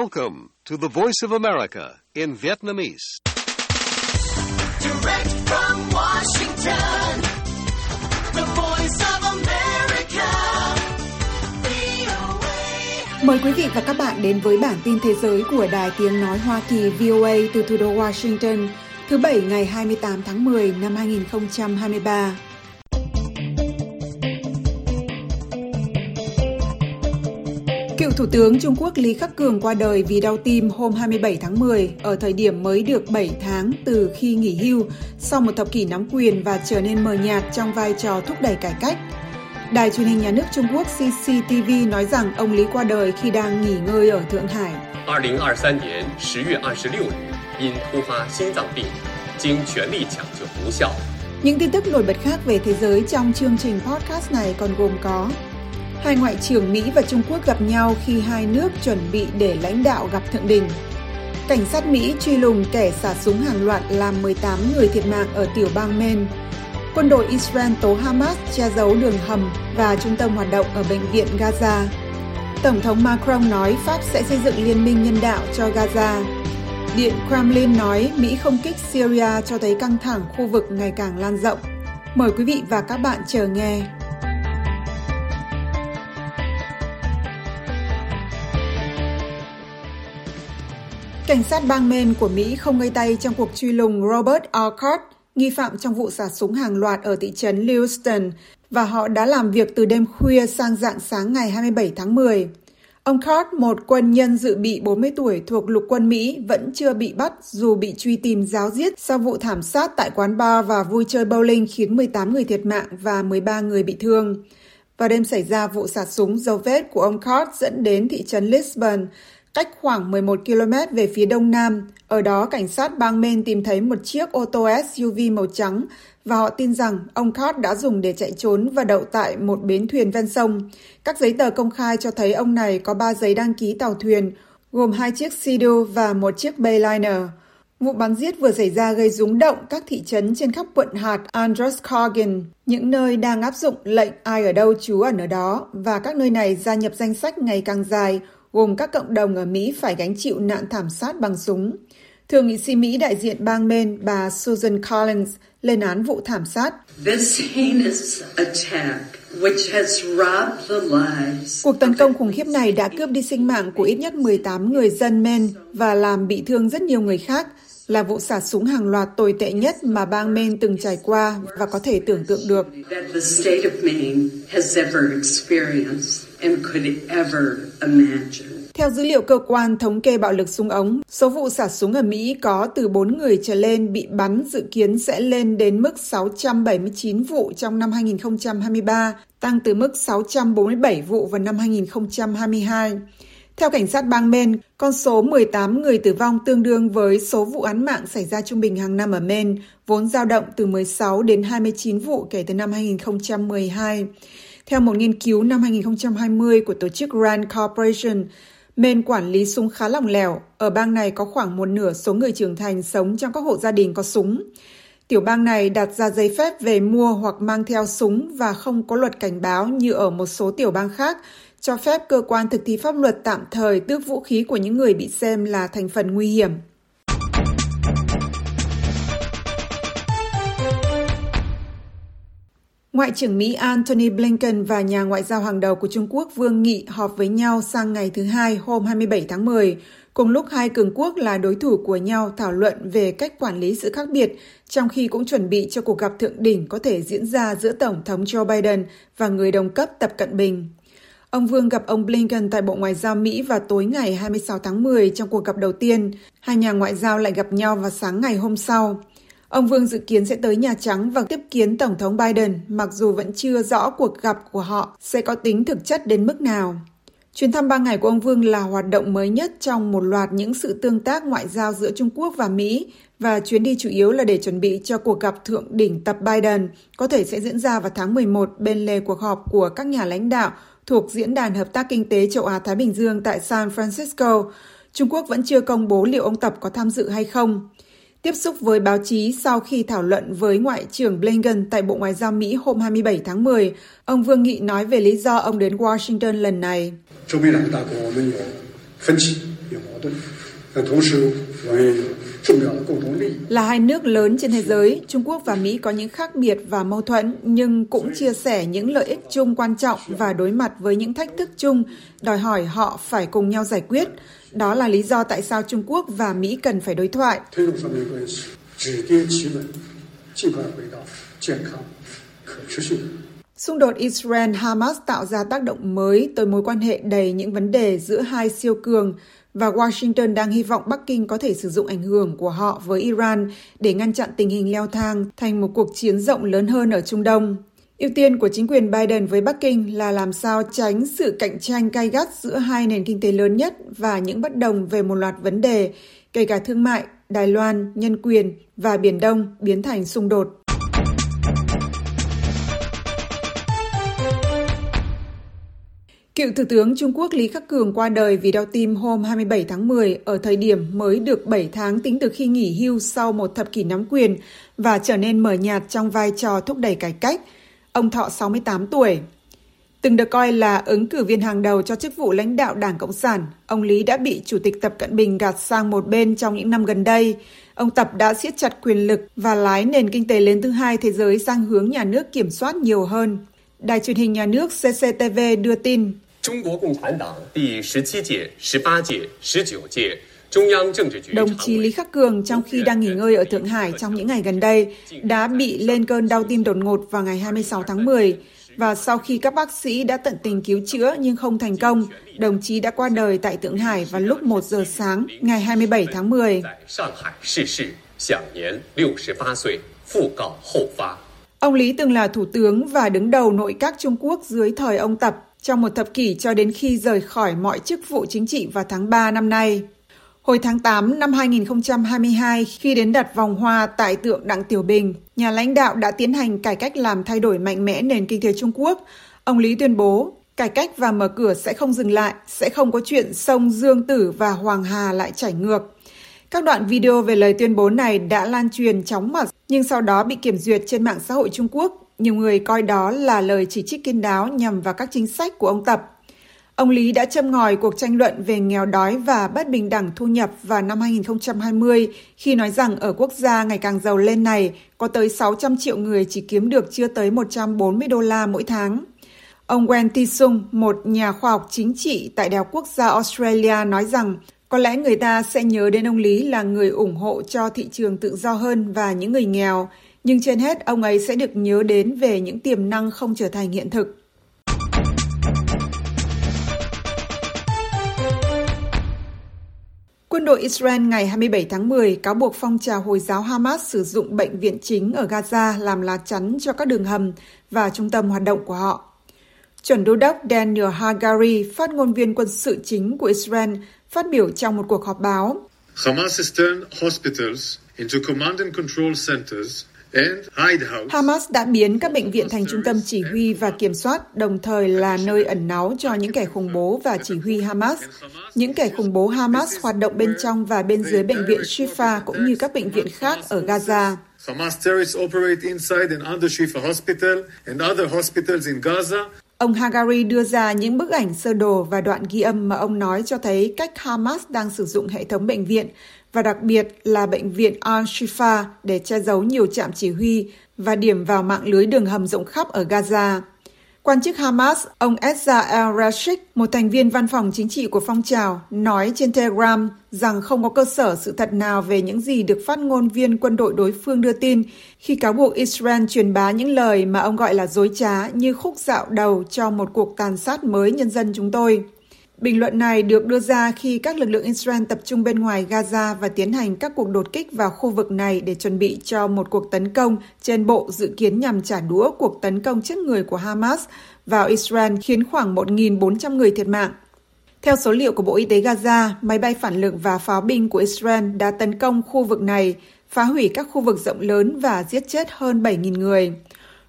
Welcome to the Voice of America in Vietnamese. Direct from Washington, the voice of America, VOA. Mời quý vị và các bạn đến với bản tin thế giới của Đài Tiếng Nói Hoa Kỳ VOA từ thủ đô Washington thứ Bảy ngày 28 tháng 10 năm 2023. Thủ tướng Trung Quốc Lý Khắc Cường qua đời vì đau tim hôm 27 tháng 10 ở thời điểm mới được 7 tháng từ khi nghỉ hưu sau một thập kỷ nắm quyền và trở nên mờ nhạt trong vai trò thúc đẩy cải cách. Đài truyền hình nhà nước Trung Quốc CCTV nói rằng ông Lý qua đời khi đang nghỉ ngơi ở Thượng Hải. 2023年十月二十六日，因突发心脏病，经全力抢救无效， Những tin tức nổi bật khác về thế giới trong chương trình podcast này còn gồm có Hai ngoại trưởng Mỹ và Trung Quốc gặp nhau khi hai nước chuẩn bị để lãnh đạo gặp thượng đỉnh. Cảnh sát Mỹ truy lùng kẻ xả súng hàng loạt làm 18 người thiệt mạng ở tiểu bang Maine. Quân đội Israel tố Hamas che giấu đường hầm và trung tâm hoạt động ở bệnh viện Gaza. Tổng thống Macron nói Pháp sẽ xây dựng liên minh nhân đạo cho Gaza. Điện Kremlin nói Mỹ không kích Syria cho thấy căng thẳng khu vực ngày càng lan rộng. Mời quý vị và các bạn chờ nghe. Cảnh sát bang Maine của Mỹ không ngây tay trong cuộc truy lùng Robert Alcott, nghi phạm trong vụ xả súng hàng loạt ở thị trấn Lewiston, và họ đã làm việc từ đêm khuya sang dạng sáng ngày 27 tháng 10. Ông Card, một quân nhân dự bị 40 tuổi thuộc lục quân Mỹ, vẫn chưa bị bắt dù bị truy tìm giáo giết sau vụ thảm sát tại quán bar và vui chơi bowling khiến 18 người thiệt mạng và 13 người bị thương. Vào đêm xảy ra vụ xả súng, dấu vết của ông Card dẫn đến thị trấn Lisbon, cách khoảng 11 km về phía đông nam. Ở đó, cảnh sát bang Maine tìm thấy một chiếc ô tô SUV màu trắng và họ tin rằng ông Card đã dùng để chạy trốn và đậu tại một bến thuyền ven sông. Các giấy tờ công khai cho thấy ông này có 3 giấy đăng ký tàu thuyền, gồm hai chiếc Sea-Doo và một chiếc Bayliner. Vụ bắn giết vừa xảy ra gây rúng động các thị trấn trên khắp quận hạt Androscoggin, những nơi đang áp dụng lệnh ai ở đâu trú ẩn ở đó, và các nơi này gia nhập danh sách ngày càng dài, gồm các cộng đồng ở Mỹ phải gánh chịu nạn thảm sát bằng súng. Thượng nghị sĩ Mỹ đại diện bang Maine bà Susan Collins lên án vụ thảm sát. This heinous attack, which has robbed the lives Cuộc tấn công khủng khiếp này đã cướp đi sinh mạng của ít nhất 18 người dân Maine và làm bị thương rất nhiều người khác, là vụ xả súng hàng loạt tồi tệ nhất mà bang Maine từng trải qua và có thể tưởng tượng được. Theo dữ liệu cơ quan thống kê bạo lực súng ống, số vụ xả súng ở Mỹ có từ 4 người trở lên bị bắn dự kiến sẽ lên đến mức 679 vụ trong năm 2023, tăng từ mức 647 vụ vào năm 2022. Theo cảnh sát bang Maine, con số 18 người tử vong tương đương với số vụ án mạng xảy ra trung bình hàng năm ở Maine, vốn dao động từ 16 đến 29 vụ kể từ năm 2012. Theo một nghiên cứu năm 2020 của tổ chức Rand Corporation, Maine quản lý súng khá lỏng lẻo. Ở bang này có khoảng một nửa số người trưởng thành sống trong các hộ gia đình có súng. Tiểu bang này đặt ra giấy phép về mua hoặc mang theo súng và không có luật cảnh báo như ở một số tiểu bang khác, cho phép cơ quan thực thi pháp luật tạm thời tước vũ khí của những người bị xem là thành phần nguy hiểm. Ngoại trưởng Mỹ Antony Blinken và nhà ngoại giao hàng đầu của Trung Quốc Vương Nghị họp với nhau sang ngày thứ Hai hôm 27 tháng 10, cùng lúc hai cường quốc là đối thủ của nhau thảo luận về cách quản lý sự khác biệt, trong khi cũng chuẩn bị cho cuộc gặp thượng đỉnh có thể diễn ra giữa Tổng thống Joe Biden và người đồng cấp Tập Cận Bình. Ông Vương gặp ông Blinken tại Bộ Ngoại giao Mỹ vào tối ngày 26 tháng 10 trong cuộc gặp đầu tiên. Hai nhà ngoại giao lại gặp nhau vào sáng ngày hôm sau. Ông Vương dự kiến sẽ tới Nhà Trắng và tiếp kiến Tổng thống Biden, mặc dù vẫn chưa rõ cuộc gặp của họ sẽ có tính thực chất đến mức nào. Chuyến thăm ba ngày của ông Vương là hoạt động mới nhất trong một loạt những sự tương tác ngoại giao giữa Trung Quốc và Mỹ và chuyến đi chủ yếu là để chuẩn bị cho cuộc gặp thượng đỉnh tập Biden có thể sẽ diễn ra vào tháng 11 bên lề cuộc họp của các nhà lãnh đạo thuộc Diễn đàn Hợp tác Kinh tế Châu Á-Thái Bình Dương tại San Francisco. Trung Quốc vẫn chưa công bố liệu ông Tập có tham dự hay không. Tiếp xúc với báo chí sau khi thảo luận với Ngoại trưởng Blinken tại Bộ Ngoại giao Mỹ hôm 27 tháng 10, ông Vương Nghị nói về lý do ông đến Washington lần này. Là hai nước lớn trên thế giới, Trung Quốc và Mỹ có những khác biệt và mâu thuẫn nhưng cũng chia sẻ những lợi ích chung quan trọng và đối mặt với những thách thức chung, đòi hỏi họ phải cùng nhau giải quyết. Đó là lý do tại sao Trung Quốc và Mỹ cần phải đối thoại. Xung đột Israel-Hamas tạo ra tác động mới tới mối quan hệ đầy những vấn đề giữa hai siêu cường, và Washington đang hy vọng Bắc Kinh có thể sử dụng ảnh hưởng của họ với Iran để ngăn chặn tình hình leo thang thành một cuộc chiến rộng lớn hơn ở Trung Đông. Ưu tiên của chính quyền Biden với Bắc Kinh là làm sao tránh sự cạnh tranh gay gắt giữa hai nền kinh tế lớn nhất và những bất đồng về một loạt vấn đề, kể cả thương mại, Đài Loan, nhân quyền và Biển Đông biến thành xung đột. Cựu Thủ tướng Trung Quốc Lý Khắc Cường qua đời vì đau tim hôm 27 tháng 10 ở thời điểm mới được 7 tháng tính từ khi nghỉ hưu sau một thập kỷ nắm quyền và trở nên mờ nhạt trong vai trò thúc đẩy cải cách. Ông thọ 68 tuổi. Từng được coi là ứng cử viên hàng đầu cho chức vụ lãnh đạo Đảng Cộng sản, ông Lý đã bị Chủ tịch Tập Cận Bình gạt sang một bên trong những năm gần đây. Ông Tập đã siết chặt quyền lực và lái nền kinh tế lớn thứ hai thế giới sang hướng nhà nước kiểm soát nhiều hơn. Đài truyền hình nhà nước CCTV đưa tin 中国共产党第十七届、十八届、十九届中央政治局 Đồng 常 chí 委 Lý Khắc Cường trong khi đang nghỉ ngơi ở Thượng Hải trong những ngày gần đây đã bị lên cơn đau tim đột ngột vào ngày 26 tháng 10 và sau khi các bác sĩ đã tận tình cứu chữa nhưng không thành công, đồng chí đã qua đời tại Thượng Hải vào lúc 1 giờ sáng ngày 27 tháng 10. 在上海逝世，享年六十八岁，讣告后发。 Ông Lý từng là thủ tướng và đứng đầu nội các Trung Quốc dưới thời ông Tập trong một thập kỷ cho đến khi rời khỏi mọi chức vụ chính trị vào tháng 3 năm nay. Hồi tháng 8 năm 2022, khi đến đặt vòng hoa tại tượng Đặng Tiểu Bình, nhà lãnh đạo đã tiến hành cải cách làm thay đổi mạnh mẽ nền kinh tế Trung Quốc. Ông Lý tuyên bố, cải cách và mở cửa sẽ không dừng lại, sẽ không có chuyện sông Dương Tử và Hoàng Hà lại chảy ngược. Các đoạn video về lời tuyên bố này đã lan truyền chóng mặt, nhưng sau đó bị kiểm duyệt trên mạng xã hội Trung Quốc. Nhiều người coi đó là lời chỉ trích kiên đáo nhằm vào các chính sách của ông Tập. Ông Lý đã châm ngòi cuộc tranh luận về nghèo đói và bất bình đẳng thu nhập vào năm 2020 khi nói rằng ở quốc gia ngày càng giàu lên này có tới 600 triệu người chỉ kiếm được chưa tới 140 đô la mỗi tháng. Ông Wen Tisung, một nhà khoa học chính trị tại Đại học Quốc gia Australia nói rằng có lẽ người ta sẽ nhớ đến ông Lý là người ủng hộ cho thị trường tự do hơn và những người nghèo, nhưng trên hết ông ấy sẽ được nhớ đến về những tiềm năng không trở thành hiện thực. Quân đội Israel ngày 27 tháng 10 cáo buộc phong trào Hồi giáo Hamas sử dụng bệnh viện chính ở Gaza làm lá chắn cho các đường hầm và trung tâm hoạt động của họ. Chuẩn đô đốc Daniel Hagari, phát ngôn viên quân sự chính của Israel, phát biểu trong một cuộc họp báo. Hamas has turned hospitals into command and control centers. Hamas đã biến các bệnh viện thành trung tâm chỉ huy và kiểm soát, đồng thời là nơi ẩn náu cho những kẻ khủng bố và chỉ huy Hamas. Những kẻ khủng bố Hamas hoạt động bên trong và bên dưới bệnh viện Shifa cũng như các bệnh viện khác ở Gaza. Hamas terrorists operate inside and under Shifa Hospital and other hospitals in Gaza. Ông Hagari đưa ra những bức ảnh sơ đồ và đoạn ghi âm mà ông nói cho thấy cách Hamas đang sử dụng hệ thống bệnh viện và đặc biệt là bệnh viện Al-Shifa để che giấu nhiều trạm chỉ huy và điểm vào mạng lưới đường hầm rộng khắp ở Gaza. Quan chức Hamas, ông Ezra el-Rashid, một thành viên văn phòng chính trị của phong trào, nói trên Telegram rằng không có cơ sở sự thật nào về những gì được phát ngôn viên quân đội đối phương đưa tin khi cáo buộc Israel truyền bá những lời mà ông gọi là dối trá như khúc dạo đầu cho một cuộc tàn sát mới nhân dân chúng tôi. Bình luận này được đưa ra khi các lực lượng Israel tập trung bên ngoài Gaza và tiến hành các cuộc đột kích vào khu vực này để chuẩn bị cho một cuộc tấn công trên bộ dự kiến nhằm trả đũa cuộc tấn công chết người của Hamas vào Israel khiến khoảng 1.400 người thiệt mạng. Theo số liệu của Bộ Y tế Gaza, máy bay phản lực và pháo binh của Israel đã tấn công khu vực này, phá hủy các khu vực rộng lớn và giết chết hơn 7.000 người.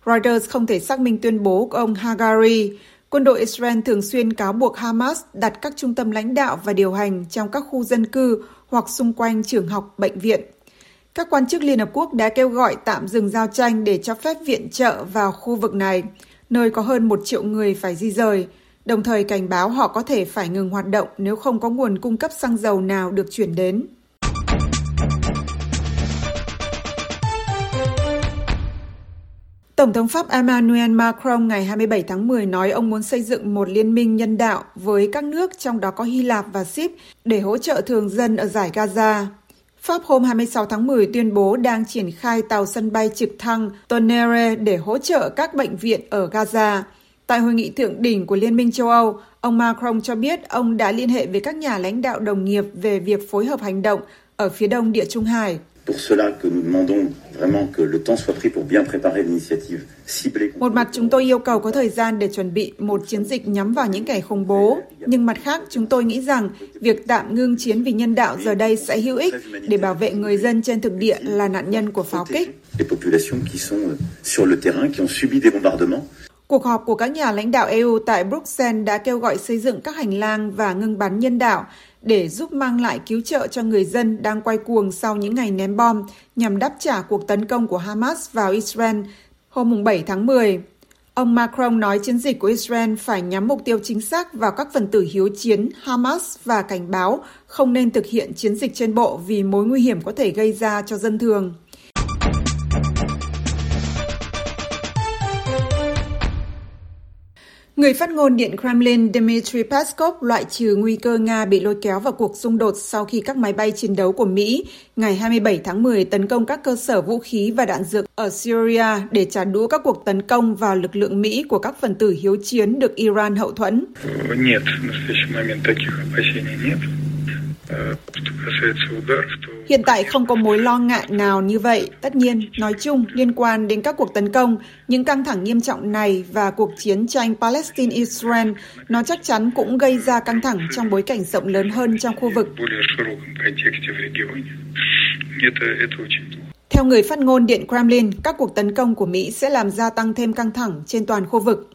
Reuters không thể xác minh tuyên bố của ông Hagari. Quân đội Israel thường xuyên cáo buộc Hamas đặt các trung tâm lãnh đạo và điều hành trong các khu dân cư hoặc xung quanh trường học, bệnh viện. Các quan chức Liên Hợp Quốc đã kêu gọi tạm dừng giao tranh để cho phép viện trợ vào khu vực này, nơi có hơn một triệu người phải di rời. đồng thời cảnh báo họ có thể phải ngừng hoạt động nếu không có nguồn cung cấp xăng dầu nào được chuyển đến. Tổng thống Pháp Emmanuel Macron ngày 27 tháng 10 nói ông muốn xây dựng một liên minh nhân đạo với các nước trong đó có Hy Lạp và Sip để hỗ trợ thường dân ở giải Gaza. Pháp hôm 26 tháng 10 tuyên bố đang triển khai tàu sân bay trực thăng Tonnerre để hỗ trợ các bệnh viện ở Gaza. Tại hội nghị thượng đỉnh của Liên minh châu Âu, ông Macron cho biết ông đã liên hệ với các nhà lãnh đạo đồng nghiệp về việc phối hợp hành động ở phía đông Địa Trung Hải pour cela que nous demandons vraiment que le temps soit pris pour bien préparer l'initiative ciblée. Một mặt chúng tôi yêu cầu có thời gian để chuẩn bị một chiến dịch nhắm vào những kẻ khủng bố, nhưng mặt khác chúng tôi nghĩ rằng việc tạm ngưng chiến vì nhân đạo giờ đây sẽ hữu ích để bảo vệ người dân trên thực địa là nạn nhân của pháo kích. Les populations qui sont sur le terrain, qui ont subi des bombardements. Cuộc họp của các nhà lãnh đạo EU tại Bruxelles đã kêu gọi xây dựng các hành lang và ngừng bắn nhân đạo để giúp mang lại cứu trợ cho người dân đang quay cuồng sau những ngày ném bom nhằm đáp trả cuộc tấn công của Hamas vào Israel hôm 7 tháng 10. Ông Macron nói chiến dịch của Israel phải nhắm mục tiêu chính xác vào các phần tử hiếu chiến Hamas và cảnh báo không nên thực hiện chiến dịch trên bộ vì mối nguy hiểm có thể gây ra cho dân thường. Người phát ngôn Điện Kremlin Dmitry Peskov loại trừ nguy cơ Nga bị lôi kéo vào cuộc xung đột sau khi các máy bay chiến đấu của Mỹ ngày 27 tháng 10 tấn công các cơ sở vũ khí và đạn dược ở Syria để trả đũa các cuộc tấn công vào lực lượng Mỹ của các phần tử hiếu chiến được Iran hậu thuẫn. Hiện tại không có mối lo ngại nào như vậy. Tất nhiên, nói chung, liên quan đến các cuộc tấn công, những căng thẳng nghiêm trọng này và cuộc chiến tranh Palestine-Israel, nó chắc chắn cũng gây ra căng thẳng trong bối cảnh rộng lớn hơn trong khu vực. Theo người phát ngôn Điện Kremlin, các cuộc tấn công của Mỹ sẽ làm gia tăng thêm căng thẳng trên toàn khu vực.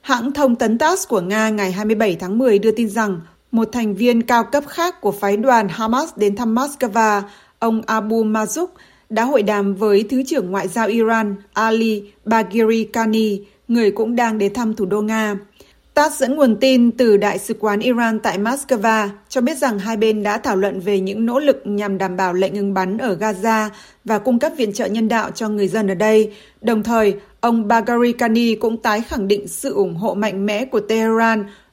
Hãng thông tấn TASS của Nga ngày 27 tháng 10 đưa tin rằng một thành viên cao cấp khác của phái đoàn Hamas đến thăm Moscow, ông Abu Mazuk, đã hội đàm với Thứ trưởng Ngoại giao Iran Ali Bagheri Kani, người cũng đang đến thăm thủ đô Nga. TASS dẫn nguồn tin từ Đại sứ quán Iran tại Moscow cho biết rằng hai bên đã thảo luận về những nỗ lực nhằm đảm bảo lệnh ngừng bắn ở Gaza và cung cấp viện trợ nhân đạo cho người dân ở đây. Đồng thời, ông Bagheri Kani cũng tái khẳng định sự ủng hộ mạnh mẽ của Tehran